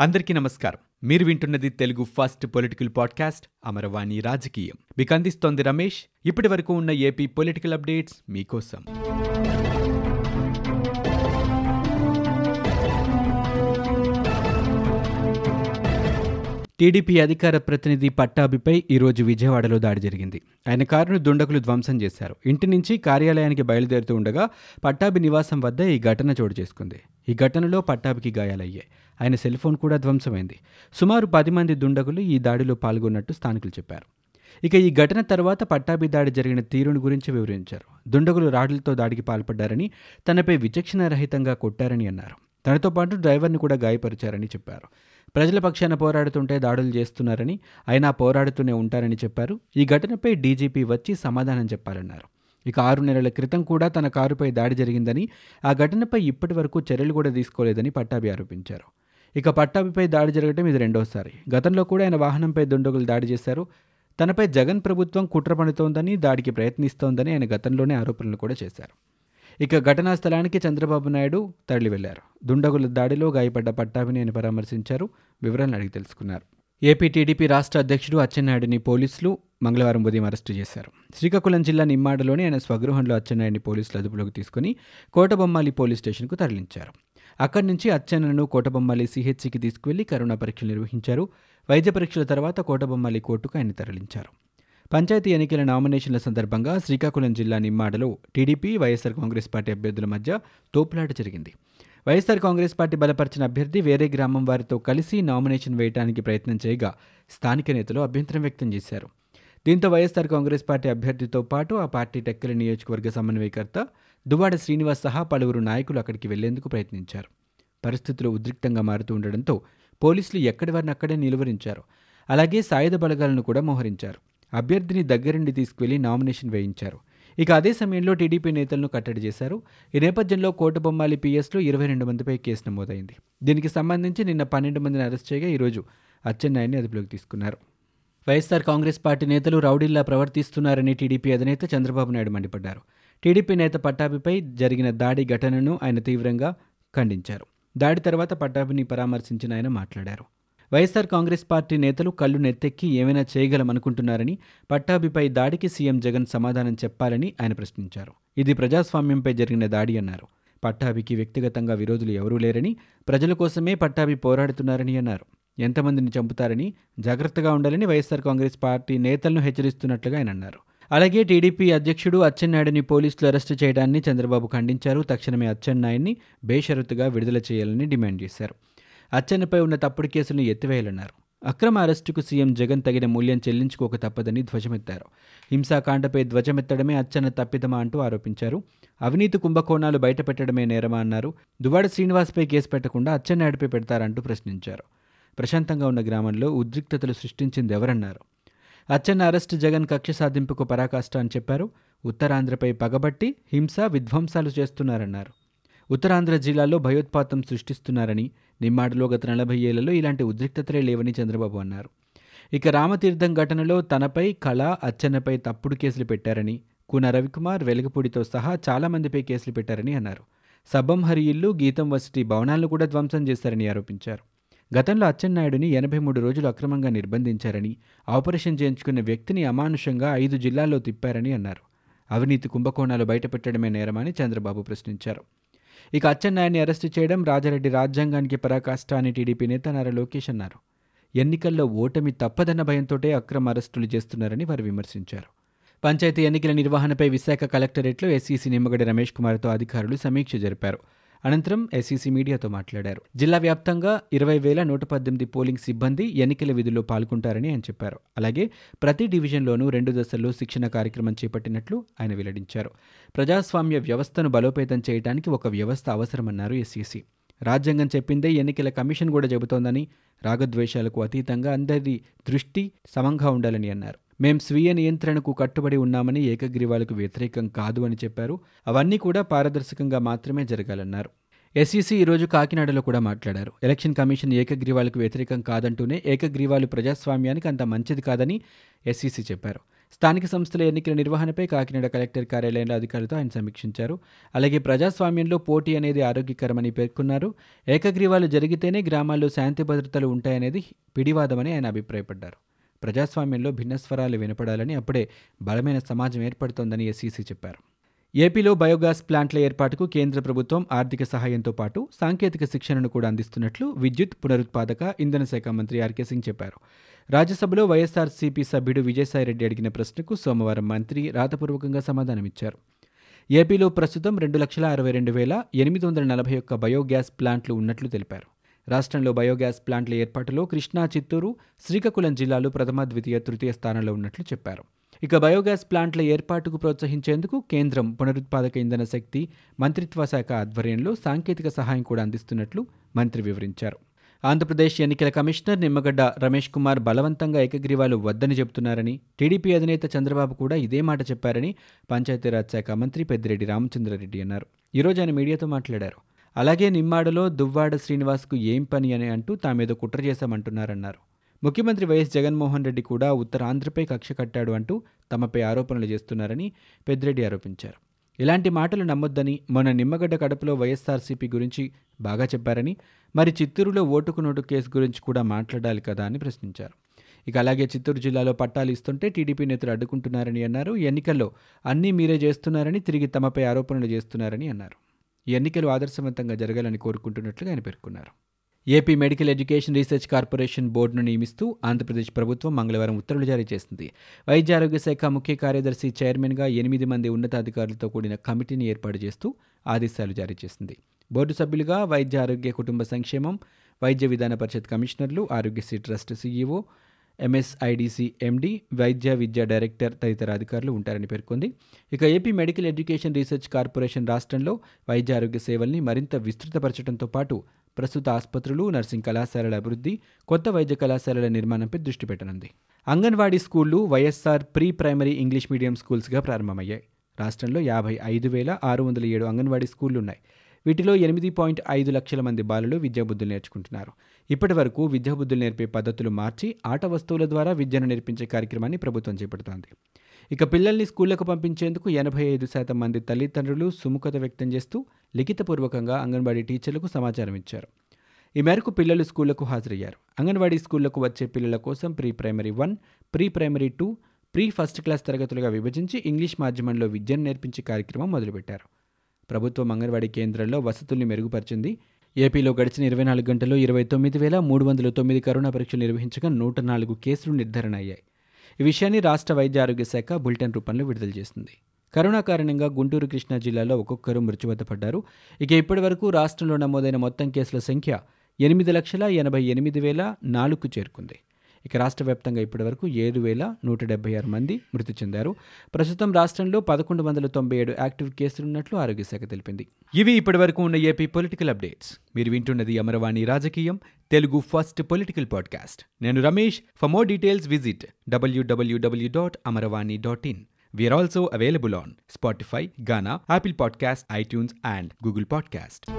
అందరికీ నమస్కారం. మీరు వింటున్నది Telugu first political podcast Amaravani రాజకీయం. మీకు అందిస్తోంది రమేష్. ఇప్పటి వరకు ఉన్న ఏపీ పొలిటికల్ అప్డేట్స్ మీకోసం. టీడీపీ అధికార ప్రతినిధి పట్టాభిపై ఈరోజు విజయవాడలో దాడి జరిగింది. ఆయన కారును దుండకులు ధ్వంసం చేశారు. ఇంటి నుంచి కార్యాలయానికి బయలుదేరుతూ ఉండగా పట్టాభి నివాసం వద్ద ఈ ఘటన చోటు చేసుకుంది. ఈ ఘటనలో పట్టాభికి గాయాలయ్యాయి. ఆయన సెల్ ఫోన్ కూడా ధ్వంసమైంది. సుమారు పది మంది దుండగులు ఈ దాడిలో పాల్గొన్నట్టు స్థానికులు చెప్పారు. ఇక ఈ ఘటన తర్వాత పట్టాభి దాడి జరిగిన తీరును గురించి వివరించారు. దుండగులు రాడ్లతో దాడికి పాల్పడ్డారని తనపై విచక్షణారహితంగా కొట్టారని అన్నారు. తనతో పాటు డ్రైవర్ని కూడా గాయపరిచారని చెప్పారు. ప్రజల పక్షాన పోరాడుతుంటే దాడులు చేస్తున్నారని అయినా పోరాడుతూనే ఉంటారని చెప్పారు. ఈ ఘటనపై డీజీపీ వచ్చి సమాధానం చెప్పాలన్నారు. ఇక ఆరు నెలల క్రితం కూడా తన కారుపై దాడి జరిగిందని ఆ ఘటనపై ఇప్పటి వరకు చర్యలు కూడా తీసుకోలేదని పట్టాభి ఆరోపించారు. ఇక పట్టాభిపై దాడి జరగడం ఇది రెండోసారి. గతంలో కూడా ఆయన వాహనంపై దుండగులు దాడి చేశారు. తనపై జగన్ ప్రభుత్వం కుట్ర పడుతోందని దాడికి ప్రయత్నిస్తోందని ఆయన గతంలోనే ఆరోపణలు కూడా చేశారు. ఇక ఘటనా స్థలానికి చంద్రబాబు నాయుడు తరలి వెళ్ళారు. దుండగుల దాడిలో గాయపడ్డ పట్టాభిని ఆయన పరామర్శించారు. వివరాలను అడిగి తెలుసుకున్నారు. ఏపీ టీడీపీ రాష్ట్ర అధ్యక్షుడు అచ్చెన్నాయుడిని పోలీసులు మంగళవారం ఉదయం అరెస్టు చేశారు. శ్రీకాకుళం జిల్లా నిమ్మాడలోని ఆయన స్వగృహంలో అచ్చెన్నాయుడిని పోలీసులు అదుపులోకి తీసుకుని కోటబొమ్మాలి పోలీస్ స్టేషన్కు తరలించారు. అక్కడి నుంచి అచ్చెన్నను కోటబొమ్మాలి సిహెచ్సికి తీసుకువెళ్ళి కరోనా పరీక్షలు నిర్వహించారు. వైద్య పరీక్షల తర్వాత కోటబొమ్మాలి కోర్టుకు ఆయన తరలించారు. పంచాయతీ ఎన్నికల నామినేషన్ల సందర్భంగా శ్రీకాకుళం జిల్లా నిమ్మాడలో టీడీపీ వైఎస్సార్ కాంగ్రెస్ పార్టీ అభ్యర్థుల మధ్య తోపులాట జరిగింది. వైఎస్సార్ కాంగ్రెస్ పార్టీ బలపరిచిన అభ్యర్థి వేరే గ్రామం వారితో కలిసి నామినేషన్ వేయడానికి ప్రయత్నం చేయగా స్థానిక నేతలు అభ్యంతరం వ్యక్తం చేశారు. దీంతో వైఎస్ఆర్ కాంగ్రెస్ పార్టీ అభ్యర్థితో పాటు ఆ పార్టీ టెక్కల నియోజకవర్గ సమన్వయకర్త దువ్వాడ శ్రీనివాస్ సహా పలువురు నాయకులు అక్కడికి వెళ్ళేందుకు ప్రయత్నించారు. పరిస్థితులు ఉద్రిక్తంగా మారుతూ ఉండడంతో పోలీసులు ఎక్కడి వారిని అక్కడే నిలువరించారు. అలాగే సాయుధ బలగాలను కూడా మోహరించారు. అభ్యర్థిని దగ్గరుండి తీసుకువెళ్ళి నామినేషన్ వేయించారు. ఇక అదే సమయంలో టీడీపీ నేతలను కట్టడి చేశారు. ఈ నేపథ్యంలో కోటబొమ్మాలి పీఎస్లో ఇరవై రెండు మందిపై కేసు నమోదైంది. దీనికి సంబంధించి నిన్న పన్నెండు మందిని అరెస్ట్ చేయగా ఈరోజు అచ్చెన్నాయుడిని అదుపులోకి తీసుకున్నారు. వైఎస్సార్ కాంగ్రెస్ పార్టీ నేతలు రౌడీల్లా ప్రవర్తిస్తున్నారని టీడీపీ అధినేత చంద్రబాబు నాయుడు మండిపడ్డారు. టీడీపీ నేత పట్టాభిపై జరిగిన దాడి ఘటనను ఆయన తీవ్రంగా ఖండించారు. దాడి తర్వాత పట్టాభిని పరామర్శించిన ఆయన మాట్లాడారు. వైఎస్సార్ కాంగ్రెస్ పార్టీ నేతలు కళ్ళు నెత్తెక్కి ఏమైనా చేయగలమనుకుంటున్నారని పట్టాభిపై దాడికి సీఎం జగన్ సమాధానం చెప్పాలని ఆయన ప్రశ్నించారు. ఇది ప్రజాస్వామ్యంపై జరిగిన దాడి అన్నారు. పట్టాభికి వ్యక్తిగతంగా విరోధులు ఎవరూ లేరని ప్రజల కోసమే పట్టాభి పోరాడుతున్నారని అన్నారు. ఎంతమందిని చంపుతారని జాగ్రత్తగా ఉండాలని వైఎస్ఆర్ కాంగ్రెస్ పార్టీ నేతలను హెచ్చరిస్తున్నట్లుగా ఆయన అన్నారు. అలాగే టీడీపీ అధ్యక్షుడు అచ్చెన్నాయుడిని పోలీసులు అరెస్టు చేయడాన్ని చంద్రబాబు ఖండించారు. తక్షణమే అచ్చెన్నాయుడిని బేషరతుగా విడుదల చేయాలని డిమాండ్ చేశారు. అచ్చెన్నపై ఉన్న తప్పుడు కేసులను ఎత్తివేయాలన్నారు. అక్రమ అరెస్టుకు సీఎం జగన్ తగిన మూల్యం చెల్లించుకోక తప్పదని ధ్వజమెత్తారు. హింసాకాండపై ధ్వజమెత్తడమే అచ్చెన్న తప్పిదమా అంటూ ఆరోపించారు. అవినీతి కుంభకోణాలు బయటపెట్టడమే నేరమా అన్నారు. దువాడ శ్రీనివాస్పై కేసు పెట్టకుండా అచ్చెన్నాయుడిపై పెడతారంటూ ప్రశ్నించారు. ప్రశాంతంగా ఉన్న గ్రామంలో ఉద్రిక్తతలు సృష్టించింది ఎవరన్నారు అచ్చెన్న అరెస్ట్ జగన్ కక్ష సాధింపుకు పరాకాష్ట అని చెప్పారు. ఉత్తరాంధ్రపై పగబట్టి హింస విధ్వంసాలు చేస్తున్నారన్నారు. ఉత్తరాంధ్ర జిల్లాలో భయోత్పాతం సృష్టిస్తున్నారని నిమ్మాడిలో గత నలభై ఏళ్ళలో ఇలాంటి ఉద్రిక్తతలే లేవని చంద్రబాబు అన్నారు. ఇక రామతీర్థం ఘటనలో తనపై కళ అచ్చెన్నపై తప్పుడు కేసులు పెట్టారని కూన రవికుమార్ వెలగపూడితో సహా చాలామందిపై కేసులు పెట్టారని అన్నారు. సబ్బం హరి ఇల్లు గీతం వసతి భవనాలను కూడా ధ్వంసం చేశారని ఆరోపించారు. గతంలో అచ్చెన్నాయుడిని ఎనభై మూడు రోజులు అక్రమంగా నిర్బంధించారని ఆపరేషన్ చేయించుకున్న వ్యక్తిని అమానుషంగా ఐదు జిల్లాల్లో తిప్పారని అన్నారు. అవినీతి కుంభకోణాలు బయటపెట్టడమే నేరమని చంద్రబాబు ప్రశ్నించారు. ఇక అచ్చెన్నాయుడిని అరెస్టు చేయడం రాజారెడ్డి రాజ్యాంగానికి పరాకాష్ట అని టీడీపీ నేత నారా లోకేష్ అన్నారు. ఎన్నికల్లో ఓటమి తప్పదన్న భయంతోటే అక్రమ అరెస్టులు చేస్తున్నారని వారు విమర్శించారు. పంచాయతీ ఎన్నికల నిర్వహణపై విశాఖ కలెక్టరేట్లో ఎస్సీసీ నిమ్మగడ్డ రమేష్ కుమార్తో అధికారులు సమీక్ష జరిపారు. అనంతరం ఎస్సీసీ మీడియాతో మాట్లాడారు. జిల్లా వ్యాప్తంగా ఇరవై వేల నూట పద్దెనిమిది పోలింగ్ సిబ్బంది ఎన్నికల విధుల్లో పాల్గొంటారని ఆయన చెప్పారు. అలాగే ప్రతి డివిజన్లోనూ రెండు దశల్లో శిక్షణ కార్యక్రమం చేపట్టినట్లు ఆయన వెల్లడించారు. ప్రజాస్వామ్య వ్యవస్థను బలోపేతం చేయడానికి ఒక వ్యవస్థ అవసరమన్నారు ఎస్సీసీ రాజ్యాంగం చెప్పిందే ఎన్నికల కమిషన్ కూడా చెబుతోందని రాగద్వేషాలకు అతీతంగా అందరి దృష్టి సమంగా ఉండాలని అన్నారు. మేం స్వీయ నియంత్రణకు కట్టుబడి ఉన్నామని ఏకగ్రీవాలకు వ్యతిరేకం కాదు అని చెప్పారు. అవన్నీ కూడా పారదర్శకంగా మాత్రమే జరగాలన్నారు. ఎస్ఈసీ ఈరోజు కాకినాడలో కూడా మాట్లాడారు. ఎలక్షన్ కమిషన్ ఏకగ్రీవాలకు వ్యతిరేకం కాదంటూనే ఏకగ్రీవాలు ప్రజాస్వామ్యానికి అంత మంచిది కాదని ఎస్ఈసీ చెప్పారు. స్థానిక సంస్థల ఎన్నికల నిర్వహణపై కాకినాడ కలెక్టర్ కార్యాలయంలో అధికారులతో ఆయన సమీక్షించారు. అలాగే ప్రజాస్వామ్యంలో పోటీ అనేది ఆరోగ్యకరమని పేర్కొన్నారు. ఏకగ్రీవాలు జరిగితేనే గ్రామాల్లో శాంతి భద్రతలు ఉంటాయనేది పిడివాదమని ఆయన అభిప్రాయపడ్డారు. ప్రజాస్వామ్యంలో భిన్న స్వరాలు వినపడాలని అప్పుడే బలమైన సమాజం ఏర్పడుతోందని ఎస్సీసీ చెప్పారు. ఏపీలో బయోగ్యాస్ ప్లాంట్ల ఏర్పాటుకు కేంద్ర ప్రభుత్వం ఆర్థిక సహాయంతో పాటు సాంకేతిక శిక్షణను కూడా అందిస్తున్నట్లు విద్యుత్ పునరుత్పాదక ఇంధన శాఖ మంత్రి ఆర్కే సింగ్ చెప్పారు. రాజ్యసభలో వైఎస్ఆర్సీపీ సభ్యుడు విజయసాయిరెడ్డి అడిగిన ప్రశ్నకు సోమవారం మంత్రి రాతపూర్వకంగా సమాధానమిచ్చారు. ఏపీలో ప్రస్తుతం రెండు లక్షల అరవై రెండు వేల ఎనిమిది వందల నలభై ఒక్క బయోగ్యాస్ ప్లాంట్లు ఉన్నట్లు తెలిపారు. రాష్ట్రంలో బయోగ్యాస్ ప్లాంట్ల ఏర్పాటులో కృష్ణా చిత్తూరు శ్రీకాకుళం జిల్లాలు ప్రథమ ద్వితీయ తృతీయ స్థానంలో ఉన్నట్లు చెప్పారు. ఇక బయోగ్యాస్ ప్లాంట్ల ఏర్పాటుకు ప్రోత్సహించేందుకు కేంద్రం పునరుత్పాదక ఇంధన శక్తి మంత్రిత్వ శాఖ ఆధ్వర్యంలో సాంకేతిక సహాయం కూడా అందిస్తున్నట్లు మంత్రి వివరించారు. ఆంధ్రప్రదేశ్ ఎన్నికల కమిషనర్ నిమ్మగడ్డ రమేష్ కుమార్ బలవంతంగా ఏకగ్రీవాలు వద్దని చెబుతున్నారని టీడీపీ అధినేత చంద్రబాబు కూడా ఇదే మాట చెప్పారని పంచాయతీరాజ్ శాఖ మంత్రి పెద్దిరెడ్డి రామచంద్రారెడ్డి అన్నారు. ఈరోజు ఆయన మీడియాతో మాట్లాడారు. అలాగే నిమ్మాడలో దువ్వాడ శ్రీనివాస్కు ఏం పని అని అంటూ తామేదో కుట్ర చేశామంటున్నారన్నారు. ముఖ్యమంత్రి వైఎస్ జగన్మోహన్ రెడ్డి కూడా ఉత్తరాంధ్రపై కక్ష కట్టాడు అంటూ తమపై ఆరోపణలు చేస్తున్నారని పెద్దిరెడ్డి ఆరోపించారు. ఇలాంటి మాటలు నమ్మొద్దని మొన్న నిమ్మగడ్డ కడపలో వైఎస్ఆర్సీపీ గురించి బాగా చెప్పారని మరి చిత్తూరులో ఓటుకు నోటు కేసు గురించి కూడా మాట్లాడాలి కదా అని ప్రశ్నించారు. ఇక అలాగే చిత్తూరు జిల్లాలో పట్టాలు ఇస్తుంటే టీడీపీ నేతలు అడ్డుకుంటున్నారని అన్నారు. ఎన్నికల్లో అన్నీ మీరే చేస్తున్నారని తిరిగి తమపై ఆరోపణలు చేస్తున్నారని అన్నారు. ఈ ఎన్నికలు ఆదర్శవంతంగా జరగాలని కోరుకుంటున్నట్లుగా ఆయన పేర్కొన్నారు. AP medical education research corporation బోర్డును నియమిస్తూ ఆంధ్రప్రదేశ్ ప్రభుత్వం మంగళవారం ఉత్తర్వులు జారీ చేసింది. వైద్య ఆరోగ్య శాఖ ముఖ్య కార్యదర్శి చైర్మన్గా ఎనిమిది మంది ఉన్నతాధికారులతో కూడిన కమిటీని ఏర్పాటు చేస్తూ ఆదేశాలు జారీ చేసింది. బోర్డు సభ్యులుగా వైద్య ఆరోగ్య కుటుంబ సంక్షేమం వైద్య విధాన పరిషత్ కమిషనర్లు Aarogyasri trust CEO MSIDC MD వైద్య విద్యా డైరెక్టర్ తదితర అధికారులు ఉంటారని పేర్కొంది. ఇక AP medical education research corporation రాష్ట్రంలో వైద్య ఆరోగ్య సేవల్ని మరింత విస్తృతపరచడంతో పాటు ప్రస్తుత ఆసుపత్రులు నర్సింగ్ కళాశాలల అభివృద్ధి కొత్త వైద్య కళాశాలల నిర్మాణంపై దృష్టి పెట్టనుంది. అంగన్వాడీ స్కూళ్ళు YSR pre primary English medium స్కూల్స్గా ప్రారంభమయ్యాయి. రాష్ట్రంలో యాభై ఐదు వేల ఆరు వందల ఏడు అంగన్వాడీ స్కూళ్ళు ఉన్నాయి వీటిలో ఎనిమిది పాయింట్ ఐదు లక్షల మంది బాలలు విద్యాబుద్ధులు నేర్చుకుంటున్నారు. ఇప్పటి వరకు విద్యాబుద్ధులు నేర్పే పద్ధతులు మార్చి ఆట వస్తువుల ద్వారా విద్యను నేర్పించే కార్యక్రమాన్ని ప్రభుత్వం చేపడుతోంది. ఇక పిల్లల్ని స్కూళ్ళకు పంపించేందుకు ఎనభై ఐదు శాతం మంది తల్లిదండ్రులు సుముఖత వ్యక్తం చేస్తూ లిఖితపూర్వకంగా అంగన్వాడీ టీచర్లకు సమాచారం ఇచ్చారు. ఈ మేరకు పిల్లలు స్కూళ్ళకు హాజరయ్యారు. అంగన్వాడీ స్కూళ్ళకు వచ్చే పిల్లల కోసం pre primary one pre primary two pre first class తరగతులుగా విభజించి ఇంగ్లీష్ మాధ్యమంలో విద్యను నేర్పించే కార్యక్రమం మొదలుపెట్టారు. ప్రభుత్వం అంగన్వాడీ కేంద్రాల్లో వసతుల్ని మెరుగుపరిచింది. ఏపీలో గడిచిన ఇరవై నాలుగు గంటల్లో ఇరవై తొమ్మిది వేల మూడు వందల తొమ్మిది కరోనా పరీక్షలు నిర్వహించగా నూట నాలుగు కేసులు నిర్ధారణ అయ్యాయి. ఈ విషయాన్ని రాష్ట్ర వైద్య ఆరోగ్య శాఖ బులెటిన్ రూపంలో విడుదల చేసింది. కరోనా కారణంగా గుంటూరు కృష్ణా జిల్లాలో ఒక్కొక్కరు మృత్యువత పడ్డారు ఇక ఇప్పటి వరకు రాష్ట్రంలో నమోదైన మొత్తం కేసుల సంఖ్య ఎనిమిది లక్షల ఎనభై ఎనిమిది వేల నాలుగుకు చేరుకుంది. ఇక రాష్ట్ర వ్యాప్తంగా ఇప్పటివరకు ఏడు వేల నూట డెబ్బై ఆరు మంది మృతి చెందారు. ప్రస్తుతం రాష్ట్రంలో పదకొండు వందల తొంభై ఏడు యాక్టివ్ కేసులున్నట్లు ఆరోగ్యశాఖ తెలిపింది. ఇవి ఇప్పటివరకు ఉన్న ఏపీ పొలిటికల్ అప్డేట్స్. మీరు వింటున్నది అమరవాణి రాజకీయం తెలుగు ఫస్ట్ పొలిటికల్ పాడ్కాస్ట్. నేను Ramesh. For more details visit W W W dot Amaravani dot in We also available on Spotify Gaana Ghana, podcast iTunes and Google podcast